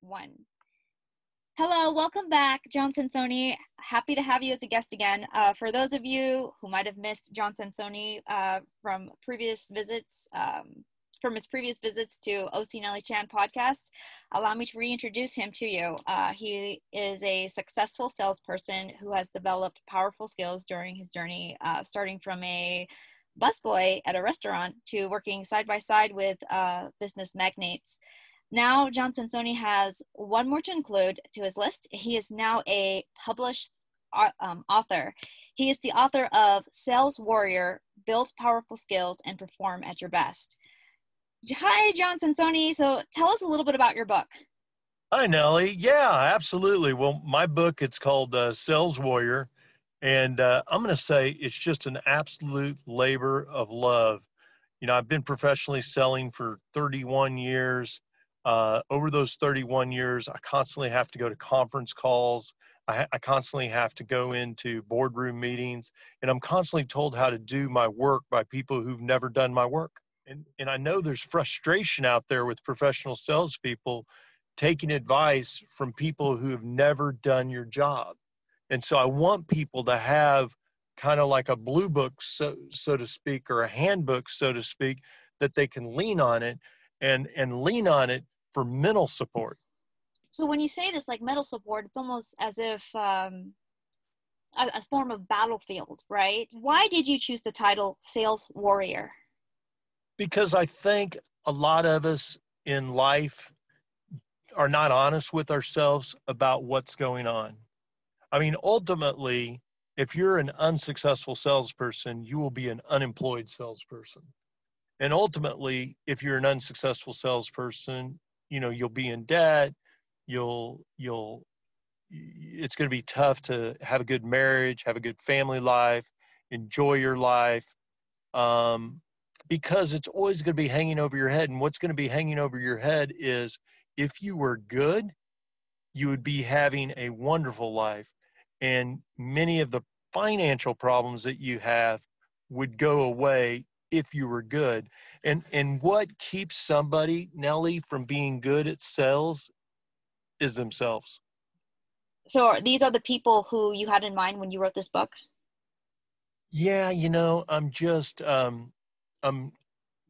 one. Hello, welcome back, Jon Sansone. Happy to have you as a guest again. Uh, for those of you who might have missed Jon Sansone uh, from previous visits, um, from his previous visits to OC Nelly Chan podcast, allow me to reintroduce him to you. Uh, he is a successful salesperson who has developed powerful skills during his journey, uh, starting from a busboy at a restaurant to working side by side with uh, business magnates. Now, Jon Sansone has one more to include to his list. He is now a published uh, um, author. He is the author of Sales Warrior Build Powerful Skills and Perform at Your Best. Hi, Jon Sansone. So tell us a little bit about your book. Hi, Nellie. Yeah, absolutely. Well, my book, it's called uh, Sales Warrior. And uh, I'm going to say it's just an absolute labor of love. You know, I've been professionally selling for 31 years. Uh, over those 31 years, I constantly have to go to conference calls. I, I, constantly have to go into boardroom meetings, and I'm constantly told how to do my work by people who've never done my work. And, and I know there's frustration out there with professional salespeople taking advice from people who have never done your job. And so I want people to have kind of like a blue book, so, so to speak, or a handbook, so to speak, that they can lean on it and, and lean on it for mental support. So when you say this like mental support, it's almost as if um, a, a form of battlefield, right? Why did you choose the title Sales Warrior? Because I think a lot of us in life are not honest with ourselves about what's going on. I mean, ultimately, if you're an unsuccessful salesperson, you will be an unemployed salesperson. And ultimately, if you're an unsuccessful salesperson, you know you'll be in debt you'll you'll it's going to be tough to have a good marriage have a good family life enjoy your life um, because it's always going to be hanging over your head and what's going to be hanging over your head is if you were good you would be having a wonderful life and many of the financial problems that you have would go away if you were good. And and what keeps somebody, Nellie, from being good at sales is themselves. So are, these are the people who you had in mind when you wrote this book? Yeah, you know, I'm just um I'm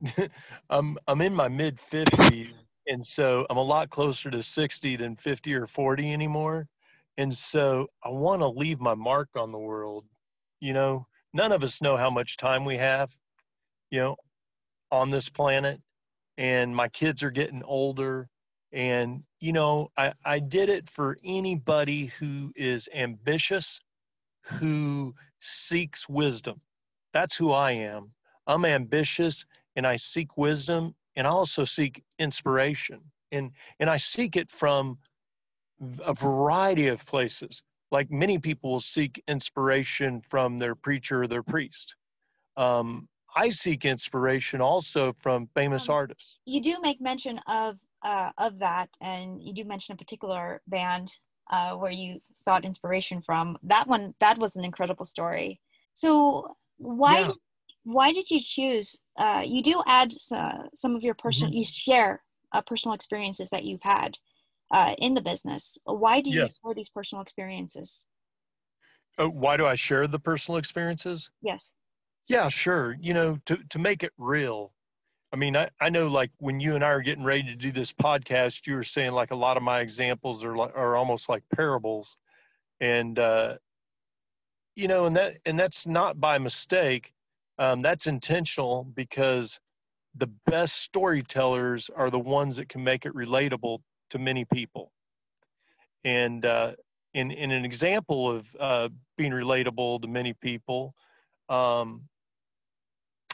I'm I'm in my mid 50s and so I'm a lot closer to 60 than 50 or 40 anymore. And so I want to leave my mark on the world. You know, none of us know how much time we have you know, on this planet. And my kids are getting older. And, you know, I, I did it for anybody who is ambitious, who seeks wisdom. That's who I am. I'm ambitious and I seek wisdom and I also seek inspiration. And, and I seek it from a variety of places. Like many people will seek inspiration from their preacher or their priest. Um, I seek inspiration also from famous um, artists. You do make mention of uh, of that, and you do mention a particular band uh, where you sought inspiration from. That one, that was an incredible story. So why yeah. why did you choose? Uh, you do add uh, some of your personal. Mm-hmm. You share uh, personal experiences that you've had uh, in the business. Why do you yes. share these personal experiences? why do I share the personal experiences? Yes yeah, sure. You know, to, to make it real. I mean, I, I know like when you and I are getting ready to do this podcast, you were saying like a lot of my examples are like, are almost like parables. And, uh, you know, and that, and that's not by mistake. Um, that's intentional because the best storytellers are the ones that can make it relatable to many people. And, uh, in, in an example of uh, being relatable to many people, um,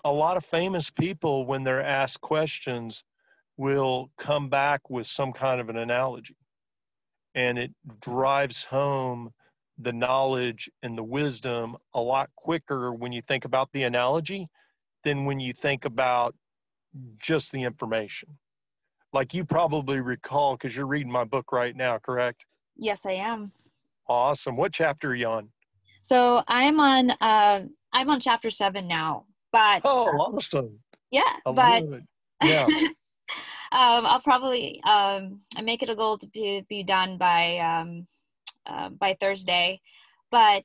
a lot of famous people, when they're asked questions, will come back with some kind of an analogy. And it drives home the knowledge and the wisdom a lot quicker when you think about the analogy than when you think about just the information. Like you probably recall, because you're reading my book right now, correct? Yes, I am. Awesome. What chapter are you on? So I'm on uh, I'm on chapter seven now. But oh, awesome! Yeah, I but yeah. um, I'll probably um, I make it a goal to be, be done by um, uh, by Thursday, but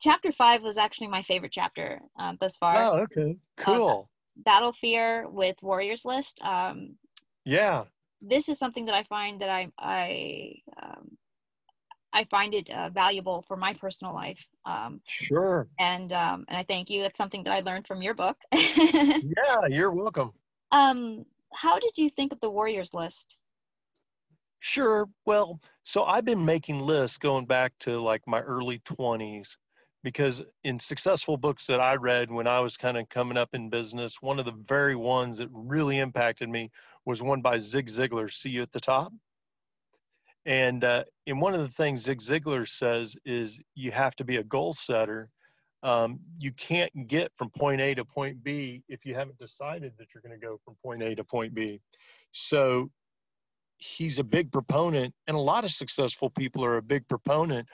chapter five was actually my favorite chapter uh, thus far. Oh, okay, cool. Uh, Battle Fear with Warriors List. Um, yeah, this is something that I find that I I um, I find it uh, valuable for my personal life. Um, sure. And um, and I thank you. It's something that I learned from your book. yeah, you're welcome. Um, how did you think of the Warriors list? Sure. Well, so I've been making lists going back to like my early 20s because in successful books that I read when I was kind of coming up in business, one of the very ones that really impacted me was one by Zig Ziglar, See You at the Top. And uh, and one of the things Zig Ziglar says is you have to be a goal setter. Um, you can't get from point A to point B if you haven't decided that you're going to go from point A to point B. So he's a big proponent, and a lot of successful people are a big proponent.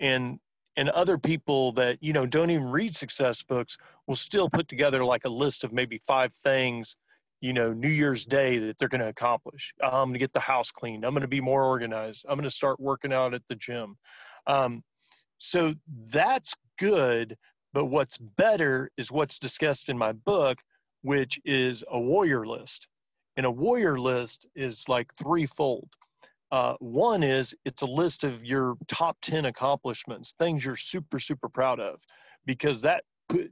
And and other people that you know don't even read success books will still put together like a list of maybe five things you know new year's day that they're going to accomplish. I'm going to get the house cleaned. I'm going to be more organized. I'm going to start working out at the gym. Um, so that's good but what's better is what's discussed in my book which is a warrior list. And a warrior list is like threefold. Uh, one is it's a list of your top 10 accomplishments, things you're super, super proud of, because that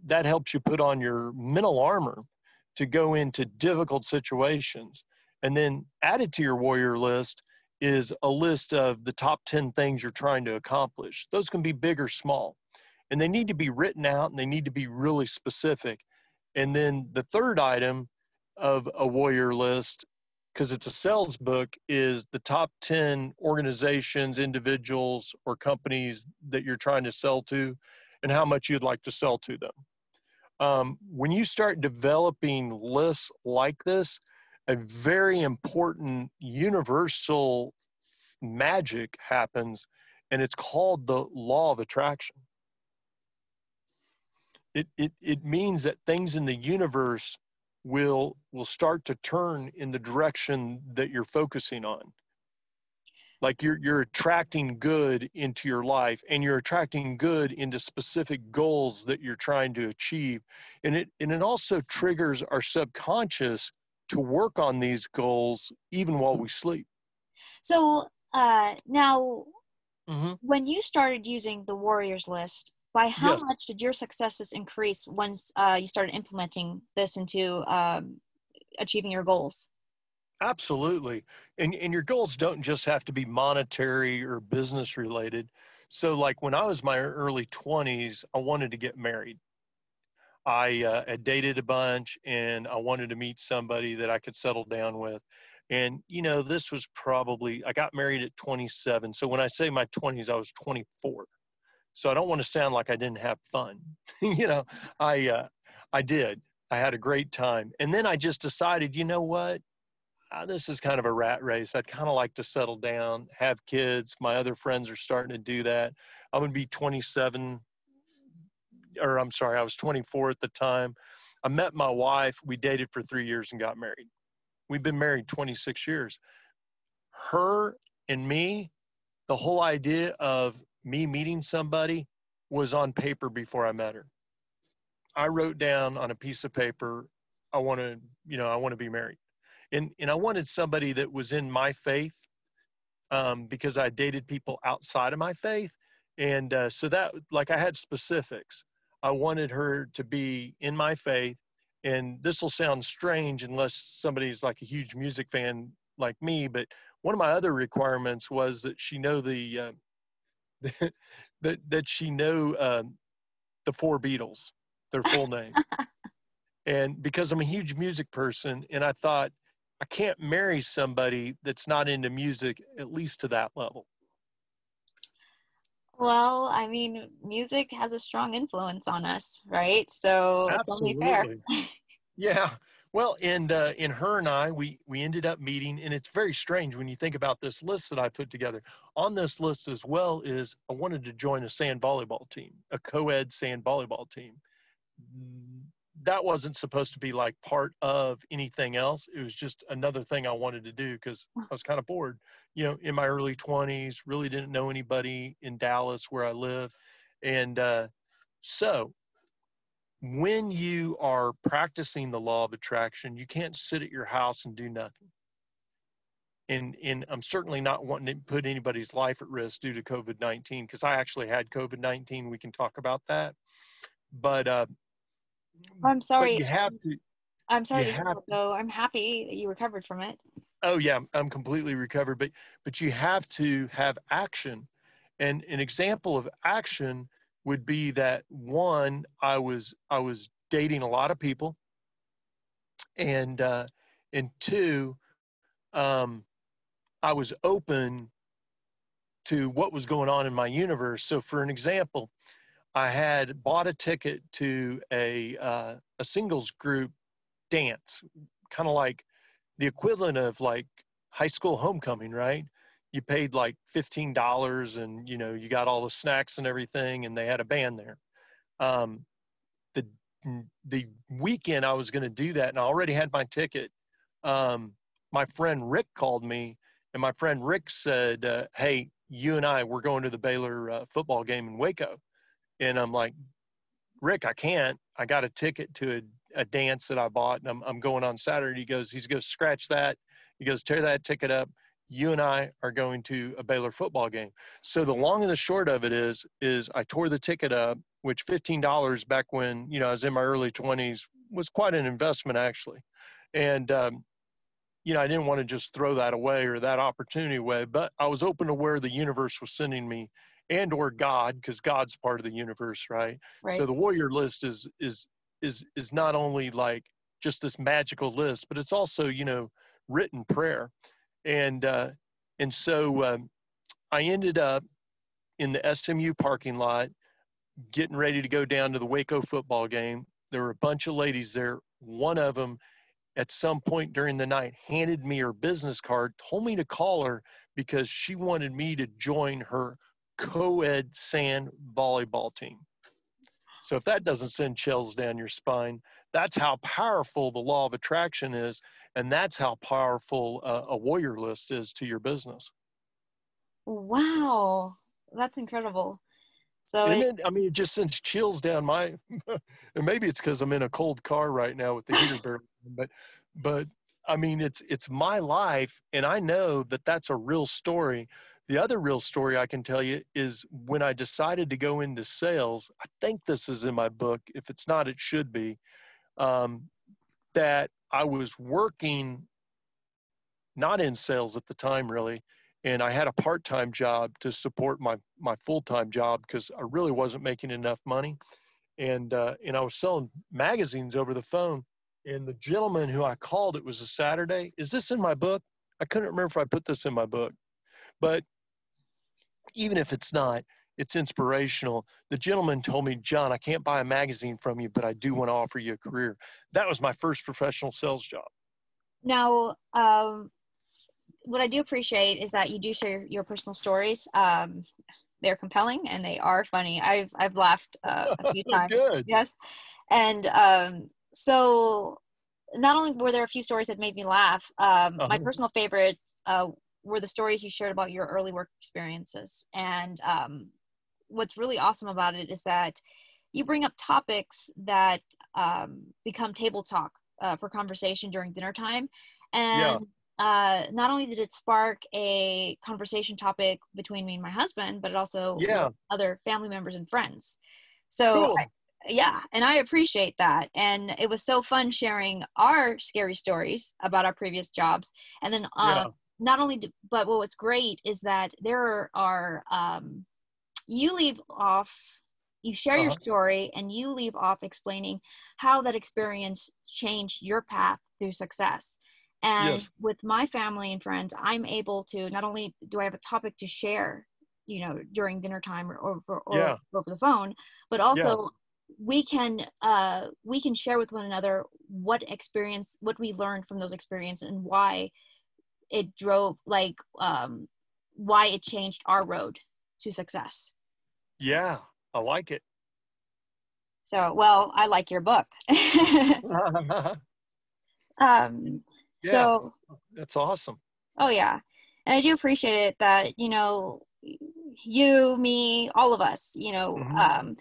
that helps you put on your mental armor to go into difficult situations. And then added to your warrior list is a list of the top 10 things you're trying to accomplish. Those can be big or small, and they need to be written out and they need to be really specific. And then the third item of a warrior list because it's a sales book is the top 10 organizations individuals or companies that you're trying to sell to and how much you'd like to sell to them um, when you start developing lists like this a very important universal magic happens and it's called the law of attraction. It, it, it means that things in the universe will will start to turn in the direction that you're focusing on like you're you're attracting good into your life and you're attracting good into specific goals that you're trying to achieve and it and it also triggers our subconscious to work on these goals even while we sleep so uh now mm-hmm. when you started using the warriors list by how yes. much did your successes increase once uh, you started implementing this into um, achieving your goals absolutely. And, and your goals don't just have to be monetary or business related. So like when i was my early 20s i wanted to get married. I uh, had dated a bunch and i wanted to meet somebody that i could settle down with. And you know this was probably i got married at 27 so when i say my 20s i was 24 so I don't want to sound like I didn't have fun. you know, I uh, I did. I had a great time, and then I just decided, you know what? Uh, this is kind of a rat race. I'd kind of like to settle down, have kids. My other friends are starting to do that. I'm gonna be 27, or I'm sorry, I was 24 at the time. I met my wife. We dated for three years and got married. We've been married 26 years. Her and me, the whole idea of me meeting somebody was on paper before I met her. I wrote down on a piece of paper, I want to, you know, I want to be married. And, and I wanted somebody that was in my faith um, because I dated people outside of my faith. And uh, so that, like, I had specifics. I wanted her to be in my faith. And this will sound strange unless somebody's like a huge music fan like me, but one of my other requirements was that she know the uh, that that she know um, the four Beatles, their full name. and because I'm a huge music person, and I thought I can't marry somebody that's not into music at least to that level. Well, I mean, music has a strong influence on us, right? So Absolutely. it's only fair. yeah. Well, and uh, in her and I, we we ended up meeting, and it's very strange when you think about this list that I put together. On this list as well is I wanted to join a sand volleyball team, a co-ed sand volleyball team. That wasn't supposed to be like part of anything else. It was just another thing I wanted to do because I was kind of bored, you know, in my early 20s, really didn't know anybody in Dallas where I live. And uh, so when you are practicing the law of attraction, you can't sit at your house and do nothing. And, and I'm certainly not wanting to put anybody's life at risk due to COVID 19 because I actually had COVID 19. We can talk about that. But uh, I'm sorry. you have to. I'm sorry, though. I'm happy that you recovered from it. Oh yeah, I'm completely recovered. But but you have to have action, and an example of action would be that one, I was I was dating a lot of people, and uh, and two, um, I was open to what was going on in my universe. So, for an example, I had bought a ticket to a uh, a singles group dance, kind of like the equivalent of like high school homecoming, right? You paid like fifteen dollars, and you know you got all the snacks and everything, and they had a band there. Um, the the weekend I was going to do that, and I already had my ticket. Um, my friend Rick called me, and my friend Rick said, uh, "Hey, you and I, we're going to the Baylor uh, football game in Waco." And I'm like, Rick, I can't. I got a ticket to a, a dance that I bought and I'm, I'm going on Saturday. He goes, he's going to scratch that. He goes, tear that ticket up. You and I are going to a Baylor football game. So the long and the short of it is, is I tore the ticket up, which $15 back when, you know, I was in my early 20s was quite an investment actually. And, um, you know, I didn't want to just throw that away or that opportunity away, but I was open to where the universe was sending me and or God, because God's part of the universe, right? right? So the warrior list is is is is not only like just this magical list, but it's also you know written prayer, and uh, and so um, I ended up in the SMU parking lot, getting ready to go down to the Waco football game. There were a bunch of ladies there. One of them at some point during the night handed me her business card, told me to call her because she wanted me to join her co-ed sand volleyball team. So if that doesn't send chills down your spine, that's how powerful the law of attraction is, and that's how powerful a, a warrior list is to your business. Wow, that's incredible. So it, I mean, it just sends chills down my. and maybe it's because I'm in a cold car right now with the heater barely, but but I mean, it's it's my life, and I know that that's a real story the other real story I can tell you is when I decided to go into sales, I think this is in my book. If it's not, it should be. Um, that I was working not in sales at the time, really, and I had a part-time job to support my my full-time job because I really wasn't making enough money, and uh, and I was selling magazines over the phone. And the gentleman who I called, it was a Saturday. Is this in my book? I couldn't remember if I put this in my book, but even if it's not, it's inspirational. The gentleman told me, Jon, I can't buy a magazine from you, but I do want to offer you a career. That was my first professional sales job. Now, um, what I do appreciate is that you do share your personal stories. Um, they're compelling and they are funny. I've I've laughed uh, a few times. Good. Yes, and um, so not only were there a few stories that made me laugh. Um, uh-huh. My personal favorite uh, were the stories you shared about your early work experiences. And um, what's really awesome about it is that you bring up topics that um, become table talk uh, for conversation during dinner time. And yeah. uh, not only did it spark a conversation topic between me and my husband, but it also yeah. other family members and friends. So, cool. I, yeah, and I appreciate that. And it was so fun sharing our scary stories about our previous jobs. And then yeah not only do, but what's great is that there are um, you leave off you share uh-huh. your story and you leave off explaining how that experience changed your path through success and yes. with my family and friends i'm able to not only do i have a topic to share you know during dinner time or, or, or yeah. over the phone but also yeah. we can uh, we can share with one another what experience what we learned from those experiences and why it drove like um why it changed our road to success yeah i like it So, well, I like your book. um, Yeah. So, That's awesome. oh yeah, and I do appreciate it that you know you, me, all of us, you know, Mhm. um,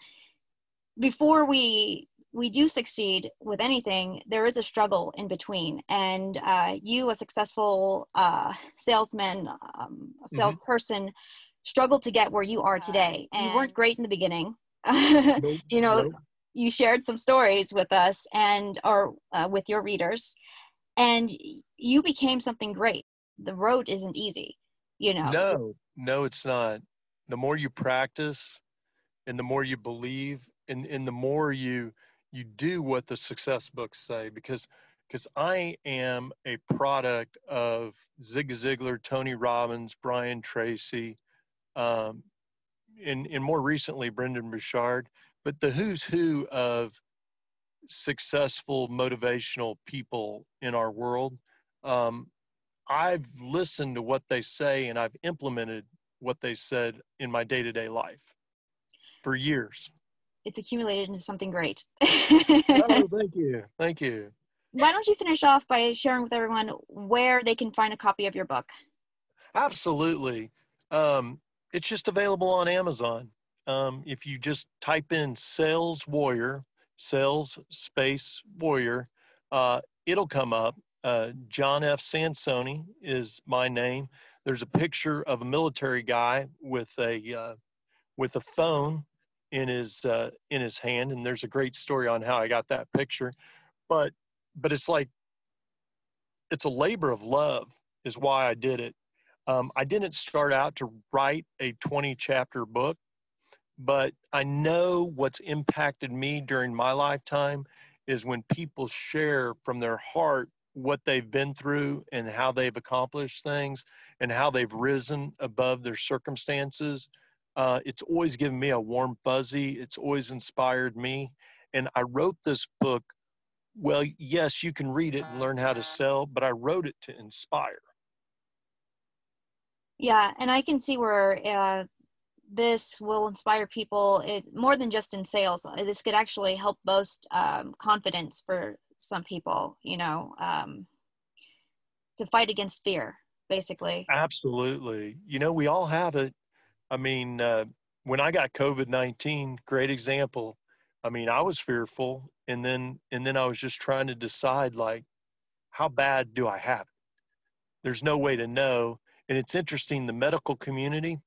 before we we do succeed with anything, there is a struggle in between, and uh, you, a successful uh, salesman, um, a Mhm. salesperson, struggled to get where you are today. And you weren't great in the beginning. Nope, you know, nope. you shared some stories with us and or uh, with your readers and you became something great the road isn't easy you know No, no, it's not. The more you practice and the more you believe and, and the more you you do what the success books say because because I am a product of Zig Ziglar, Tony Robbins, Brian Tracy, um, and, and more recently Brendon Burchard, but the who's who of successful motivational people in our world. Um, I've listened to what they say and I've implemented what they said in my day to day life for years. It's accumulated into something great oh, thank you. Thank you. why don't you finish off by sharing with everyone where they can find a copy of your book Absolutely. Um, it's just available on Amazon. Um, if you just type in sales warrior, sales space warrior, uh, it'll come up. Uh, Jon F. Sansone is my name. There's a picture of a military guy with a uh, with a phone in his uh, in his hand, and there's a great story on how I got that picture. But but it's like it's a labor of love is why I did it. Um, I didn't start out to write a 20 chapter book, but I know what's impacted me during my lifetime is when people share from their heart what they've been through and how they've accomplished things and how they've risen above their circumstances. Uh, it's always given me a warm fuzzy. It's always inspired me. And I wrote this book. Well, yes, you can read it and learn how to sell, but I wrote it to inspire. yeah and i can see where uh, this will inspire people it, more than just in sales Uh, this could actually help boost um, confidence for some people you know um, to fight against fear basically Absolutely. You know, we all have it. I mean, uh, when I got COVID nineteen, great example. I mean, I was fearful, and then and then I was just trying to decide like, how bad do I have it? There's no way to know. And it's interesting, the medical community,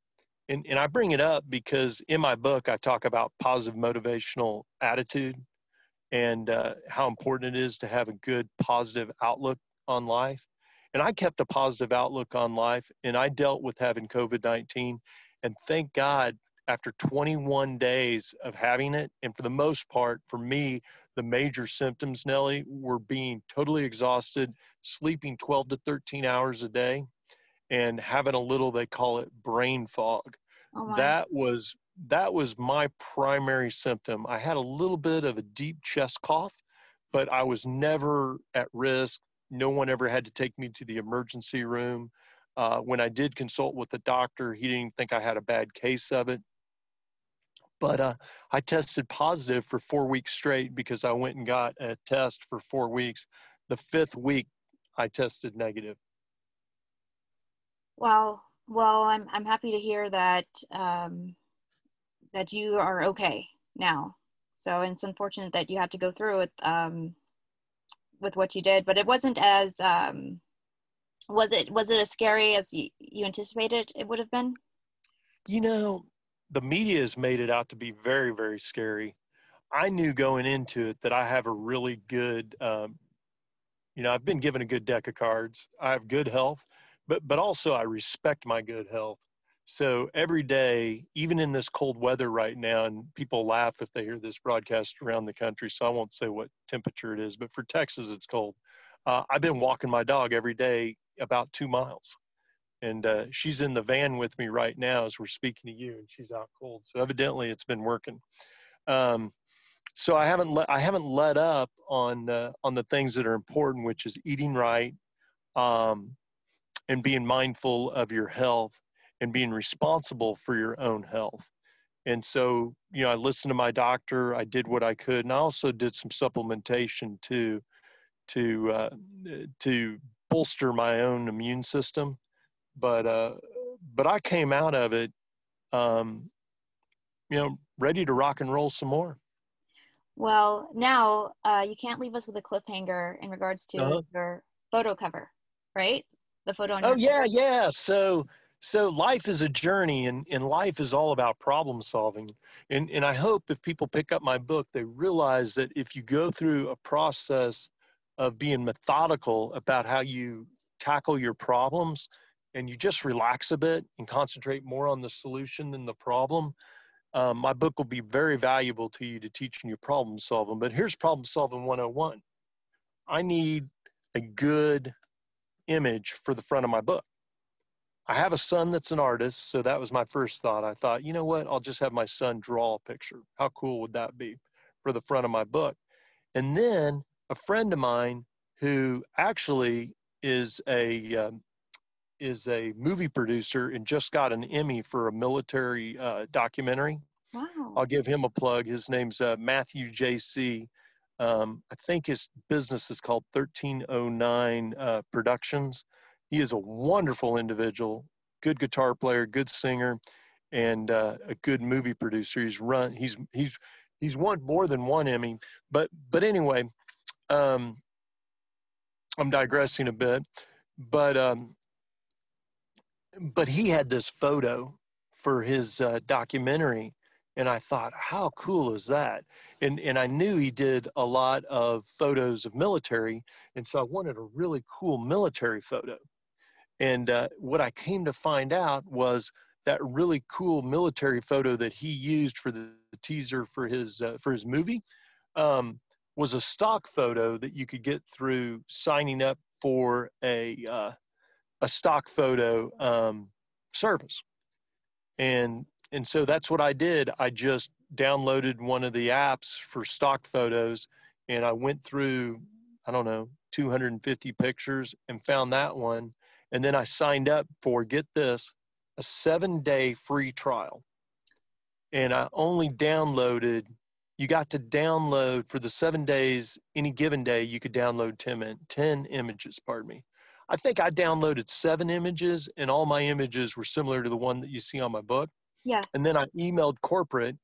and, and I bring it up because in my book I talk about positive motivational attitude and uh, how important it is to have a good positive outlook on life. And I kept a positive outlook on life, and I dealt with having COVID 19. And thank God, after 21 days of having it, and for the most part, for me, the major symptoms, Nellie, were being totally exhausted, sleeping 12 to 13 hours a day, and having a little, they call it brain fog. Oh that was that was my primary symptom. I had a little bit of a deep chest cough but i was never at risk. No one ever had to take me to the emergency room uh, when i did consult with the doctor he didn't think i had a bad case of it. But uh, i tested positive for four weeks straight because i went and got a test for four weeks. The fifth week i tested negative. Well, well, I'm I'm happy to hear that um, that you are okay now. So it's unfortunate that you had to go through it um, with what you did, but it wasn't as um, was it was it as scary as you, anticipated it would have been? You know, the media has made it out to be very, very scary. I knew going into it that I have a really good, um, you know, I've been given a good deck of cards. I have good health, but but also I respect my good health. So every day, even in this cold weather right now, and people laugh if they hear this broadcast around the country, so I won't say what temperature it is, but for Texas, it's cold. Uh, I've been walking my dog every day about two miles. And uh, she's in the van with me right now as we're speaking to you and she's out cold. So evidently it's been working. Um, so i haven't let i haven't let up on uh, on the things that are important which is eating right um, and being mindful of your health and being responsible for your own health. And so, you know, I listened to my doctor. I did what I could, and I also did some supplementation too, to uh, to bolster my own immune system. But uh, but I came out of it, um, you know, ready to rock and roll some more. Well, now uh, you can't leave us with a cliffhanger in regards to uh-huh. your photo cover, right? The photo. oh yeah, yeah. So so life is a journey, and and life is all about problem solving. And and I hope if people pick up my book, they realize that if you go through a process of being methodical about how you tackle your problems, and you just relax a bit and concentrate more on the solution than the problem, um, my book will be very valuable to you to teaching you problem solving. But here's problem solving 101. I need a good image for the front of my book. I have a son that's an artist, so that was my first thought. I thought, you know what? I'll just have my son draw a picture. How cool would that be for the front of my book? And then a friend of mine who actually is a um, is a movie producer and just got an Emmy for a military uh, documentary. Wow. I'll give him a plug. His name's uh, Matthew J.C. Um, I think his business is called 1309 uh, Productions. He is a wonderful individual, good guitar player, good singer, and uh, a good movie producer. He's run. He's he's he's won more than one Emmy. But but anyway, um, I'm digressing a bit. But um, but he had this photo for his uh, documentary and i thought how cool is that and and i knew he did a lot of photos of military and so i wanted a really cool military photo and uh, what i came to find out was that really cool military photo that he used for the, teaser for his uh, for his movie um, was a stock photo that you could get through signing up for a uh, a stock photo um, service. And and so that's what I did. I just downloaded one of the apps for stock photos and I went through, I don't know, 250 pictures and found that one. And then I signed up for, get this, a seven day free trial. And I only downloaded, you got to download for the seven days, any given day, you could download 10, 10 images, pardon me. I think I downloaded seven images, and all my images were similar to the one that you see on my book. Yeah. And then I emailed corporate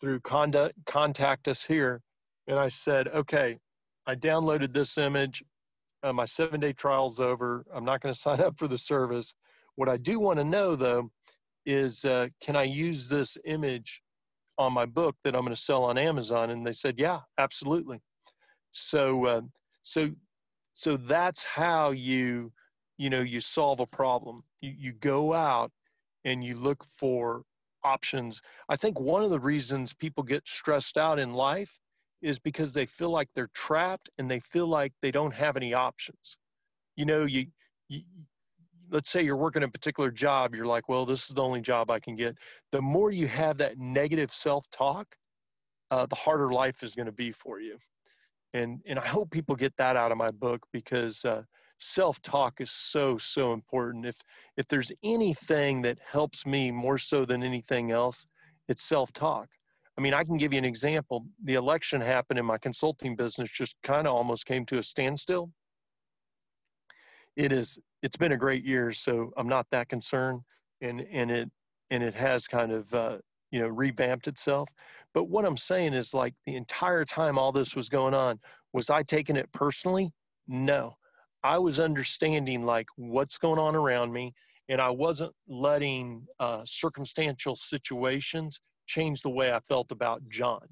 through conduct, contact us here, and I said, okay, I downloaded this image. Uh, my seven day trial's over. I'm not going to sign up for the service. What I do want to know though is uh, can I use this image on my book that I'm going to sell on Amazon? And they said, yeah, absolutely. So, uh, so so that's how you you know you solve a problem you, you go out and you look for options i think one of the reasons people get stressed out in life is because they feel like they're trapped and they feel like they don't have any options you know you, you let's say you're working a particular job you're like well this is the only job i can get the more you have that negative self-talk uh, the harder life is going to be for you and and I hope people get that out of my book because uh, self talk is so so important. If if there's anything that helps me more so than anything else, it's self talk. I mean, I can give you an example. The election happened in my consulting business just kind of almost came to a standstill. It is it's been a great year, so I'm not that concerned, and and it and it has kind of uh, you know revamped itself. But what i'm saying is like the entire time all this was going on was i taking it personally? No. I was understanding like what's going on around me and i wasn't letting uh, circumstantial situations change the way i felt about john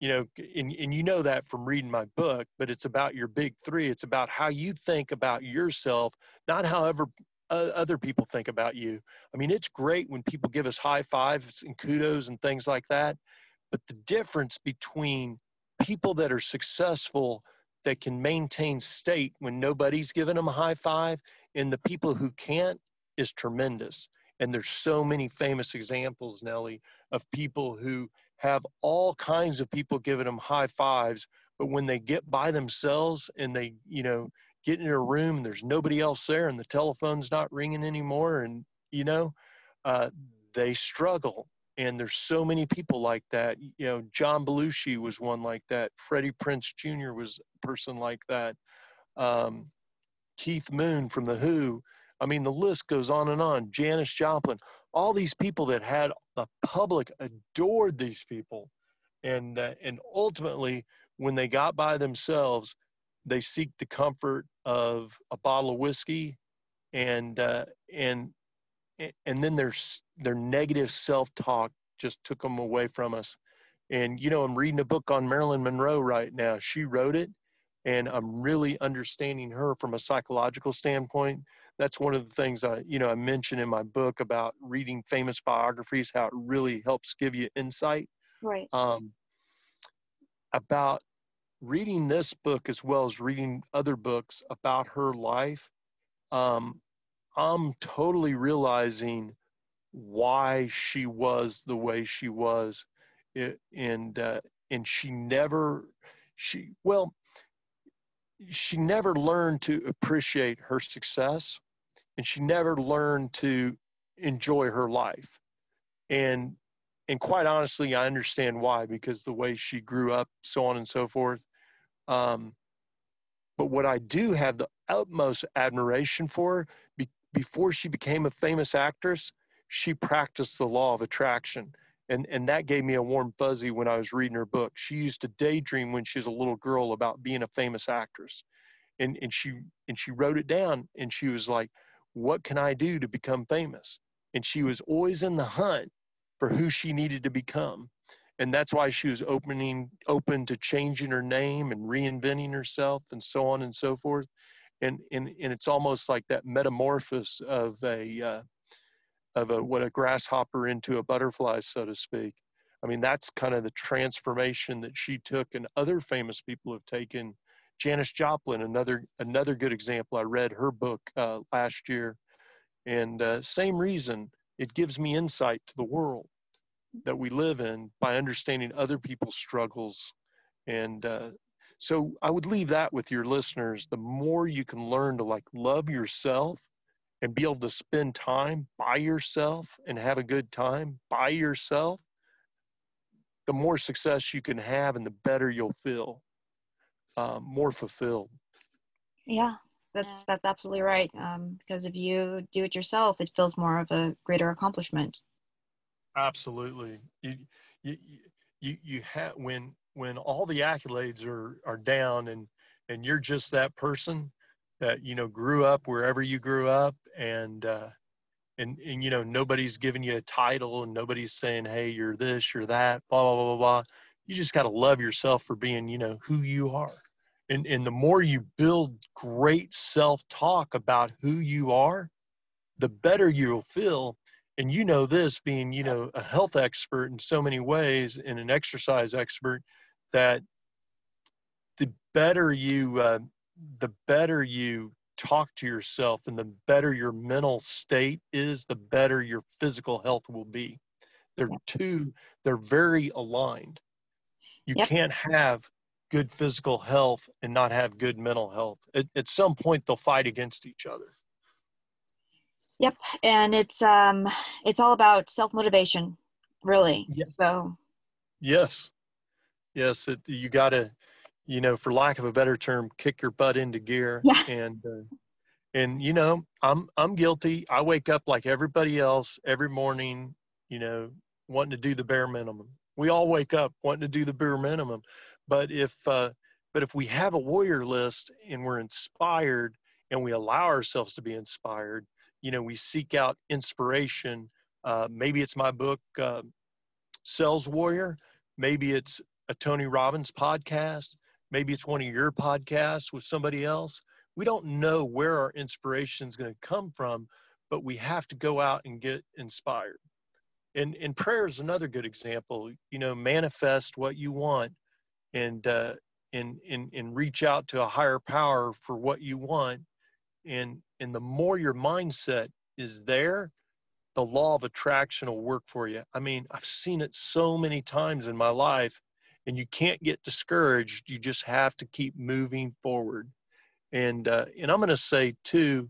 you know and, and you know that from reading my book but it's about your big three it's about how you think about yourself not however uh, other people think about you. I mean, it's great when people give us high fives and kudos and things like that. But the difference between people that are successful that can maintain state when nobody's giving them a high five and the people who can't is tremendous. And there's so many famous examples, Nellie, of people who have all kinds of people giving them high fives, but when they get by themselves and they, you know, get in a room and there's nobody else there and the telephone's not ringing anymore and you know uh, they struggle and there's so many people like that. You know, John Belushi was one like that. Freddie Prinze Jr. was a person like that. Um, Keith Moon from The Who. I mean, the list goes on and on. Janis Joplin, all these people that had the public adored these people, and uh, and ultimately, when they got by themselves, they seek the comfort of a bottle of whiskey, and uh, and and then their their negative self-talk just took them away from us. And you know i'm reading a book on marilyn monroe right now. She wrote it and i'm really understanding her from a psychological standpoint that's one of the things i you know i mentioned in my book about reading famous biographies how it really helps give you insight right. um, about reading this book as well as reading other books about her life um, I'm totally realizing why she was the way she was, it, and uh, and she never she well she never learned to appreciate her success, and she never learned to enjoy her life, and and quite honestly, I understand why because the way she grew up, so on and so forth. Um, but what I do have the utmost admiration for before she became a famous actress, she practiced the law of attraction. And, and that gave me a warm fuzzy when I was reading her book. She used to daydream when she was a little girl about being a famous actress. And, and she and she wrote it down and she was like, What can I do to become famous? And she was always in the hunt for who she needed to become. And that's why she was opening open to changing her name and reinventing herself and so on and so forth and and, and it's almost like that metamorphosis of a uh, of a what a grasshopper into a butterfly, so to speak. I mean, that's kind of the transformation that she took, and other famous people have taken. Janis Joplin, another another good example. I read her book uh, last year, and uh, same reason. It gives me insight to the world that we live in by understanding other people's struggles and uh, so I would leave that with your listeners. The more you can learn to like love yourself and be able to spend time by yourself and have a good time by yourself, the more success you can have and the better you'll feel, um, more fulfilled. Yeah, that's that's absolutely right. Um, because if you do it yourself, it feels more of a greater accomplishment. Absolutely. You you you you have when when all the accolades are are down and and you're just that person that you know grew up wherever you grew up and uh and and you know nobody's giving you a title and nobody's saying hey you're this you're that blah blah blah blah blah you just got to love yourself for being you know who you are and and the more you build great self-talk about who you are the better you'll feel. And you know this being you know a health expert in so many ways and an exercise expert that the better you uh, the better you talk to yourself and the better your mental state is the better your physical health will be. They're two they're very aligned. You yep. can't have good physical health and not have good mental health. At, at some point they'll fight against each other. Yep and it's um it's all about self motivation really yep. so. Yes. Yes it, you got to you know for lack of a better term kick your butt into gear yeah. and uh, and you know i'm i'm guilty. I wake up like everybody else every morning you know wanting to do the bare minimum. We all wake up wanting to do the bare minimum but if uh, but if we have a warrior list and we're inspired and we allow ourselves to be inspired you know we seek out inspiration uh, maybe it's my book uh, sales warrior maybe it's a Tony Robbins podcast. Maybe it's one of your podcasts with somebody else. We don't know where our inspiration is going to come from, but we have to go out and get inspired. And, and prayer is another good example. You know, manifest what you want and, uh, and, and, and reach out to a higher power for what you want. And, and the more your mindset is there, the law of attraction will work for you. I mean, I've seen it so many times in my life and you can't get discouraged. You just have to keep moving forward. And uh, and I'm going to say too,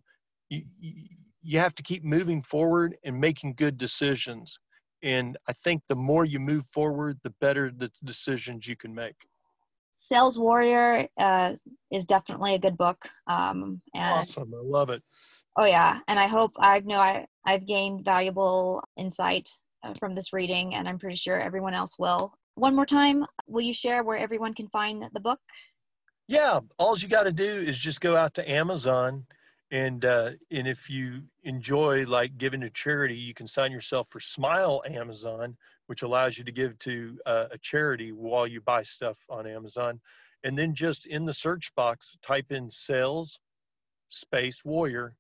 you, you have to keep moving forward and making good decisions. And I think the more you move forward, the better the decisions you can make. Sales Warrior uh, is definitely a good book. Um, and, awesome. I love it. Oh yeah, and I hope I know I I've gained valuable insight uh, from this reading, and I'm pretty sure everyone else will. One more time, will you share where everyone can find the book? Yeah, all you got to do is just go out to Amazon, and uh, and if you enjoy like giving to charity, you can sign yourself for Smile Amazon, which allows you to give to uh, a charity while you buy stuff on Amazon, and then just in the search box type in sales space warrior,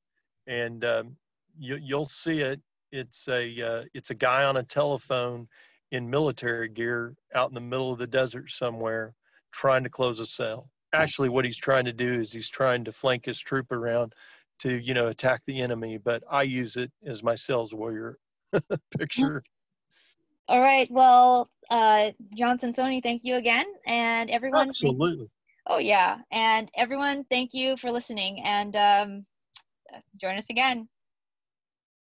and um, you, you'll see it. It's a uh, it's a guy on a telephone in military gear out in the middle of the desert somewhere trying to close a sale. Actually what he's trying to do is he's trying to flank his troop around to you know attack the enemy but i use it as my sales warrior picture all right well uh Jon Sansone thank you again and everyone absolutely. Oh yeah and everyone thank you for listening and um join us again